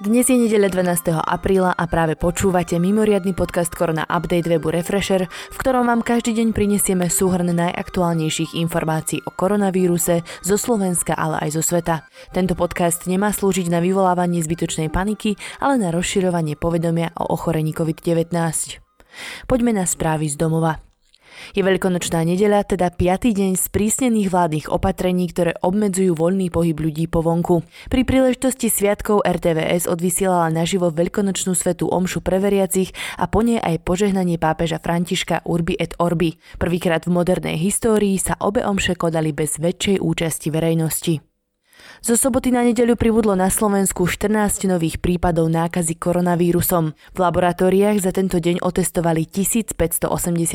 Dnes je nedeľa 12. apríla a práve počúvate mimoriadny podcast Korona Update webu Refresher, v ktorom vám každý deň prinesieme súhrn najaktuálnejších informácií o koronavíruse zo Slovenska, ale aj zo sveta. Tento podcast nemá slúžiť na vyvolávanie zbytočnej paniky, ale na rozširovanie povedomia o ochorení COVID-19. Poďme na správy z domova. Je veľkonočná nedeľa, teda piatý deň sprísnených vládnych opatrení, ktoré obmedzujú voľný pohyb ľudí po vonku. Pri príležitosti sviatkov RTVS odvysielala naživo veľkonočnú svetú omšu pre veriacich a po nej aj požehnanie pápeža Františka Urbi et Orbi. Prvýkrát v modernej histórii sa obe omše kodali bez väčšej účasti verejnosti. Zo soboty na nedeľu pribudlo na Slovensku 14 nových prípadov nákazy koronavírusom. V laboratóriách za tento deň otestovali 1580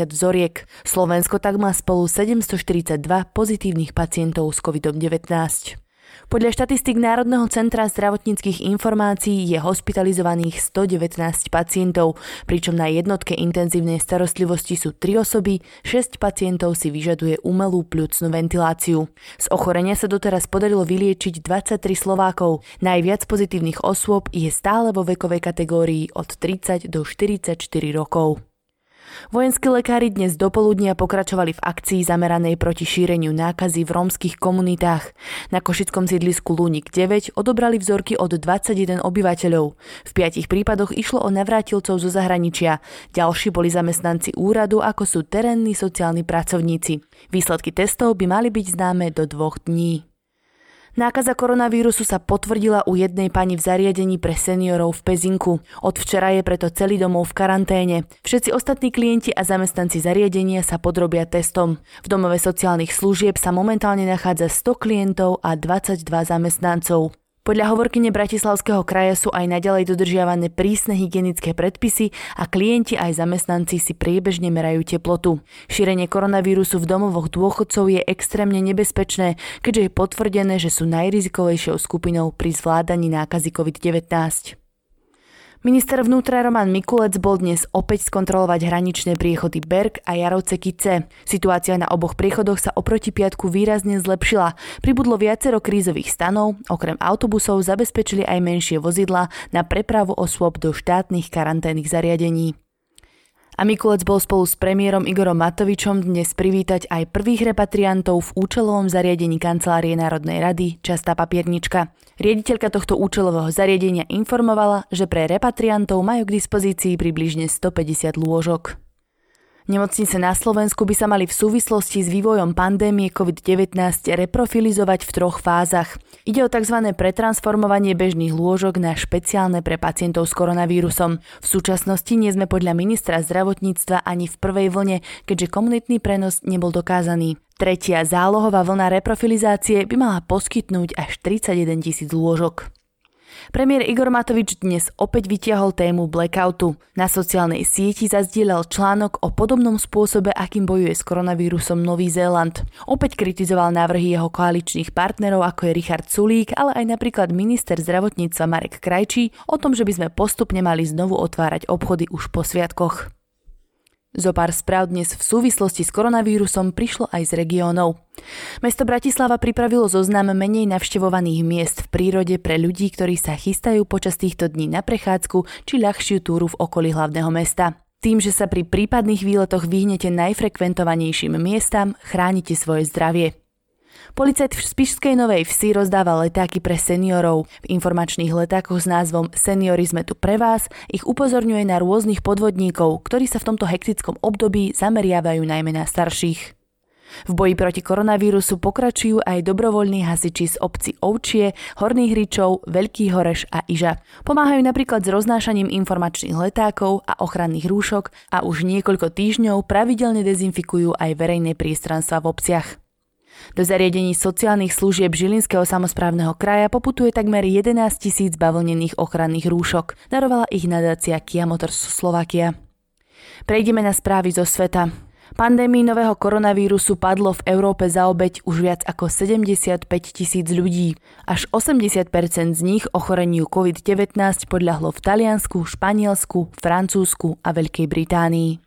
vzoriek. Slovensko tak má spolu 742 pozitívnych pacientov s COVID-19. Podľa štatistik Národného centra zdravotníckých informácií je hospitalizovaných 119 pacientov, pričom na jednotke intenzívnej starostlivosti sú 3 osoby, 6 pacientov si vyžaduje umelú pľucnú ventiláciu. Z ochorenia sa doteraz podarilo vyliečiť 23 Slovákov. Najviac pozitívnych osôb je stále vo vekovej kategórii od 30 do 44 rokov. Vojenskí lekári dnes dopoludnia pokračovali v akcii zameranej proti šíreniu nákazy v rómskych komunitách. Na košickom sídlisku Lunik 9 odobrali vzorky od 21 obyvateľov. V piatich prípadoch išlo o navrátilcov zo zahraničia. Ďalší boli zamestnanci úradu, ako sú terénni sociálni pracovníci. Výsledky testov by mali byť známe do dvoch dní. Nákaza koronavírusu sa potvrdila u jednej pani v zariadení pre seniorov v Pezinku. Od včera je preto celý domov v karanténe. Všetci ostatní klienti a zamestnanci zariadenia sa podrobia testom. V domove sociálnych služieb sa momentálne nachádza 100 klientov a 22 zamestnancov. Podľa hovorkyne Bratislavského kraja sú aj naďalej dodržiavané prísne hygienické predpisy a klienti aj zamestnanci si priebežne merajú teplotu. Šírenie koronavírusu v domovoch dôchodcov je extrémne nebezpečné, keďže je potvrdené, že sú najrizikovejšou skupinou pri zvládaní nákazy COVID-19. Minister vnútra Roman Mikulec bol dnes opäť skontrolovať hraničné priechody Berg a Jarovce Kice. Situácia na oboch priechodoch sa oproti piatku výrazne zlepšila. Pribudlo viacero krízových stanov, okrem autobusov zabezpečili aj menšie vozidla na prepravu osôb do štátnych karanténnych zariadení. A Mikulec bol spolu s premiérom Igorom Matovičom dnes privítať aj prvých repatriantov v účelovom zariadení Kancelárie Národnej rady Častá papiernička. Riediteľka tohto účelového zariadenia informovala, že pre repatriantov majú k dispozícii približne 150 lôžok. Nemocnice na Slovensku by sa mali v súvislosti s vývojom pandémie COVID-19 reprofilizovať v troch fázach. Ide o tzv. pretransformovanie bežných lôžok na špeciálne pre pacientov s koronavírusom. V súčasnosti nie sme podľa ministra zdravotníctva ani v prvej vlne, keďže komunitný prenos nebol dokázaný. Tretia zálohová vlna reprofilizácie by mala poskytnúť až 31 tisíc lôžok. Premiér Igor Matovič dnes opäť vytiahol tému blackoutu. Na sociálnej sieti zazdielal článok o podobnom spôsobe, akým bojuje s koronavírusom Nový Zéland. Opäť kritizoval návrhy jeho koaličných partnerov, ako je Richard Sulík, ale aj napríklad minister zdravotníctva Marek Krajčí o tom, že by sme postupne mali znovu otvárať obchody už po sviatkoch. Zo pár správ dnes v súvislosti s koronavírusom prišlo aj z regiónov. Mesto Bratislava pripravilo zoznam menej navštevovaných miest v prírode pre ľudí, ktorí sa chystajú počas týchto dní na prechádzku či ľahšiu túru v okolí hlavného mesta. Tým, že sa pri prípadných výletoch vyhnete najfrekventovanejším miestam, chránite svoje zdravie. Policajt v Spišskej Novej Vsi rozdáva letáky pre seniorov. V informačných letákoch s názvom Seniori sme tu pre vás ich upozorňuje na rôznych podvodníkov, ktorí sa v tomto hektickom období zameriavajú najmä na starších. V boji proti koronavírusu pokračujú aj dobrovoľní hasiči z obci Ovčie, Horných Hričov, Veľký Horeš a Iža. Pomáhajú napríklad s roznášaním informačných letákov a ochranných rúšok a už niekoľko týždňov pravidelne dezinfikujú aj verejné priestranstva v obciach. Do zariadení sociálnych služieb Žilinského samozprávneho kraja poputuje takmer 11 tisíc bavlnených ochranných rúšok. Darovala ich nadácia Kia Motors Slovakia. Prejdeme na správy zo sveta. Pandémii nového koronavírusu padlo v Európe za obeď už viac ako 75 tisíc ľudí. Až 80% z nich ochoreniu COVID-19 podľahlo v Taliansku, Španielsku, Francúzsku a Veľkej Británii.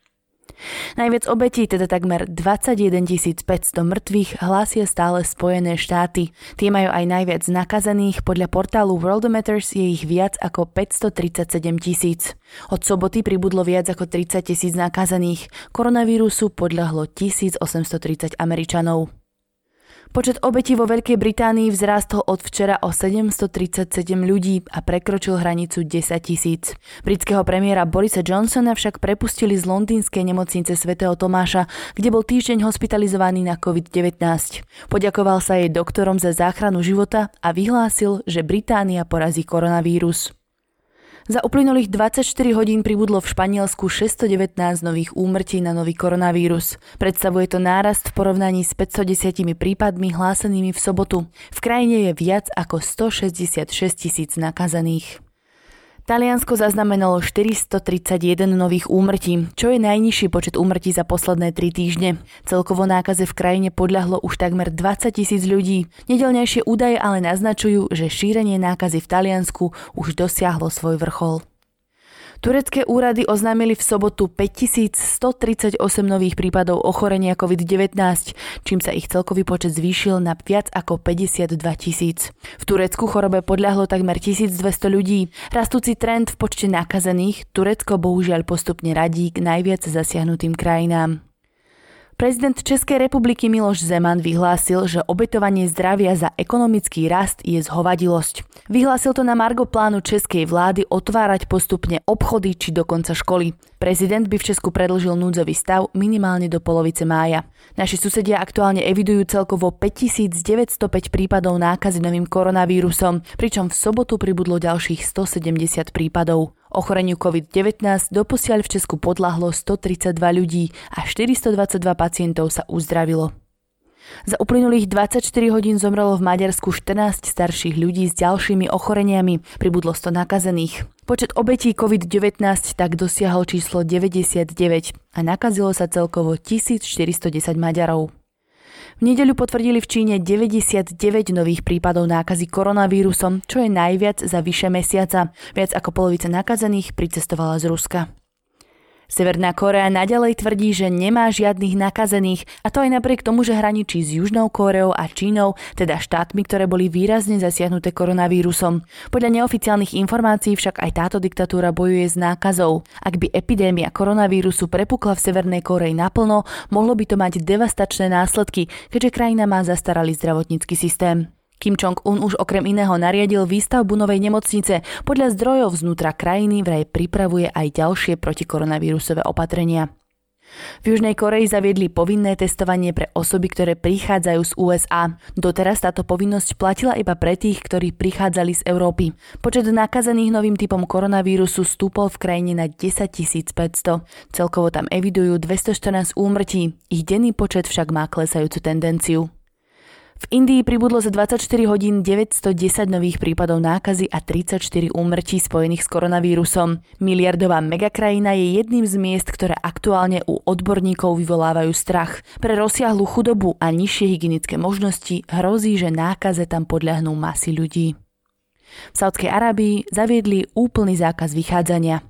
Najviac obetí, teda takmer 21 500 mŕtvych, hlásia stále Spojené štáty. Tie majú aj najviac nakazených, podľa portálu Worldometers je ich viac ako 537 tisíc. Od soboty pribudlo viac ako 30 tisíc nakazených. Koronavírusu podľahlo 1830 Američanov. Počet obetí vo Veľkej Británii vzrástol od včera o 737 ľudí a prekročil hranicu 10 tisíc. Britského premiéra Borisa Johnsona však prepustili z londýnskej nemocnice svätého Tomáša, kde bol týždeň hospitalizovaný na COVID-19. Poďakoval sa jej doktorom za záchranu života a vyhlásil, že Británia porazí koronavírus. Za uplynulých 24 hodín pribudlo v Španielsku 619 nových úmrtí na nový koronavírus. Predstavuje to nárast v porovnaní s 510 prípadmi hlásenými v sobotu. V krajine je viac ako 166 tisíc nakazaných. Taliansko zaznamenalo 431 nových úmrtí, čo je najnižší počet úmrtí za posledné 3 týždne. Celkovo nákaze v krajine podľahlo už takmer 20 tisíc ľudí. Nedelnejšie údaje ale naznačujú, že šírenie nákazy v Taliansku už dosiahlo svoj vrchol. Turecké úrady oznámili v sobotu 5138 nových prípadov ochorenia COVID-19, čím sa ich celkový počet zvýšil na viac ako 52 tisíc. V Turecku chorobe podľahlo takmer 1200 ľudí. Rastúci trend v počte nakazených Turecko bohužiaľ postupne radí k najviac zasiahnutým krajinám. Prezident Českej republiky Miloš Zeman vyhlásil, že obetovanie zdravia za ekonomický rast je zhovadilosť. Vyhlásil to na Margo plánu českej vlády otvárať postupne obchody či dokonca školy. Prezident by v Česku predlžil núdzový stav minimálne do polovice mája. Naši susedia aktuálne evidujú celkovo 5905 prípadov nákazy novým koronavírusom, pričom v sobotu pribudlo ďalších 170 prípadov. Ochoreniu COVID-19 doposiaľ v Česku podľahlo 132 ľudí a 422 pacientov sa uzdravilo. Za uplynulých 24 hodín zomrelo v Maďarsku 14 starších ľudí s ďalšími ochoreniami, pribudlo 100 nakazených. Počet obetí COVID-19 tak dosiahol číslo 99 a nakazilo sa celkovo 1410 Maďarov. V nedeľu potvrdili v Číne 99 nových prípadov nákazy koronavírusom, čo je najviac za vyše mesiaca. Viac ako polovica nakazených pricestovala z Ruska. Severná Korea naďalej tvrdí, že nemá žiadnych nakazených a to aj napriek tomu, že hraničí s Južnou Kóreou a Čínou, teda štátmi, ktoré boli výrazne zasiahnuté koronavírusom. Podľa neoficiálnych informácií však aj táto diktatúra bojuje s nákazou. Ak by epidémia koronavírusu prepukla v Severnej Koreji naplno, mohlo by to mať devastačné následky, keďže krajina má zastaralý zdravotnícky systém. Kim Jong-un už okrem iného nariadil výstavbu novej nemocnice. Podľa zdrojov znútra krajiny vraj pripravuje aj ďalšie protikoronavírusové opatrenia. V Južnej Koreji zaviedli povinné testovanie pre osoby, ktoré prichádzajú z USA. Doteraz táto povinnosť platila iba pre tých, ktorí prichádzali z Európy. Počet nakazených novým typom koronavírusu stúpol v krajine na 10 500. Celkovo tam evidujú 214 úmrtí. Ich denný počet však má klesajúcu tendenciu. V Indii pribudlo za 24 hodín 910 nových prípadov nákazy a 34 úmrtí spojených s koronavírusom. Miliardová megakrajina je jedným z miest, ktoré aktuálne u odborníkov vyvolávajú strach. Pre rozsiahlu chudobu a nižšie hygienické možnosti hrozí, že nákaze tam podľahnú masy ľudí. V Saudskej Arábii zaviedli úplný zákaz vychádzania.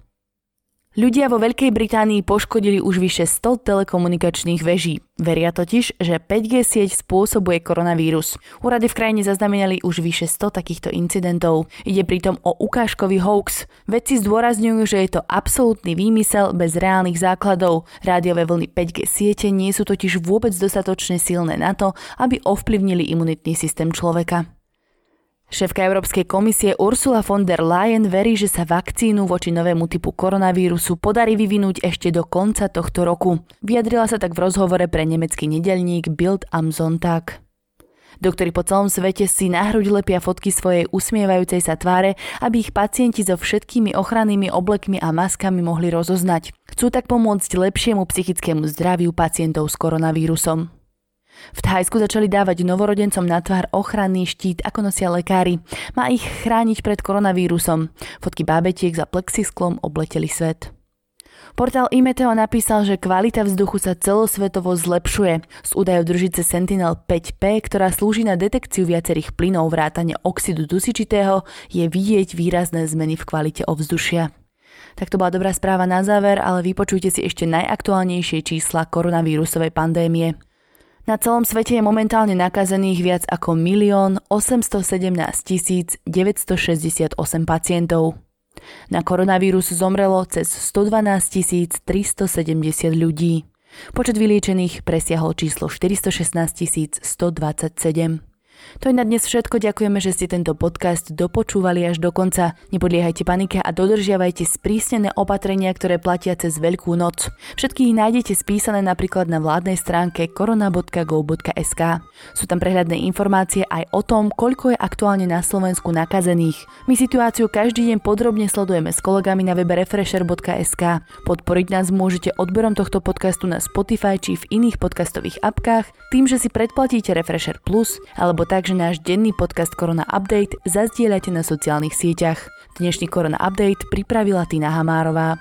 Ľudia vo Veľkej Británii poškodili už vyše 100 telekomunikačných veží. Veria totiž, že 5G sieť spôsobuje koronavírus. Úrady v krajine zaznamenali už vyše 100 takýchto incidentov. Ide pritom o ukážkový hoax. Vedci zdôrazňujú, že je to absolútny výmysel bez reálnych základov. Rádiové vlny 5G siete nie sú totiž vôbec dostatočne silné na to, aby ovplyvnili imunitný systém človeka. Šéfka Európskej komisie Ursula von der Leyen verí, že sa vakcínu voči novému typu koronavírusu podarí vyvinúť ešte do konca tohto roku. Vyjadrila sa tak v rozhovore pre nemecký nedelník Bild am Sonntag. Doktori po celom svete si na hruď lepia fotky svojej usmievajúcej sa tváre, aby ich pacienti so všetkými ochrannými oblekmi a maskami mohli rozoznať. Chcú tak pomôcť lepšiemu psychickému zdraviu pacientov s koronavírusom. V Thajsku začali dávať novorodencom na tvár ochranný štít, ako nosia lekári. Má ich chrániť pred koronavírusom. Fotky bábetiek za plexisklom obleteli svet. Portál Imeteo napísal, že kvalita vzduchu sa celosvetovo zlepšuje. Z údajov družice Sentinel-5P, ktorá slúži na detekciu viacerých plynov vrátane oxidu dusičitého, je vidieť výrazné zmeny v kvalite ovzdušia. Tak to bola dobrá správa na záver, ale vypočujte si ešte najaktuálnejšie čísla koronavírusovej pandémie. Na celom svete je momentálne nakazených viac ako 1 817 968 pacientov. Na koronavírus zomrelo cez 112 370 ľudí. Počet vyliečených presiahol číslo 416 127. To je na dnes všetko, ďakujeme, že ste tento podcast dopočúvali až do konca. Nepodliehajte panike a dodržiavajte sprísnené opatrenia, ktoré platia cez Veľkú noc. Všetky ich nájdete spísané napríklad na vládnej stránke korona.go.sk. Sú tam prehľadné informácie aj o tom, koľko je aktuálne na Slovensku nakazených. My situáciu každý deň podrobne sledujeme s kolegami na webe refresher.sk. Podporiť nás môžete odberom tohto podcastu na Spotify či v iných podcastových apkách, tým, že si predplatíte Refresher Plus alebo tak, že náš denný podcast Korona Update zazdieľate na sociálnych sieťach. Dnešný Korona Update pripravila Tina Hamárová.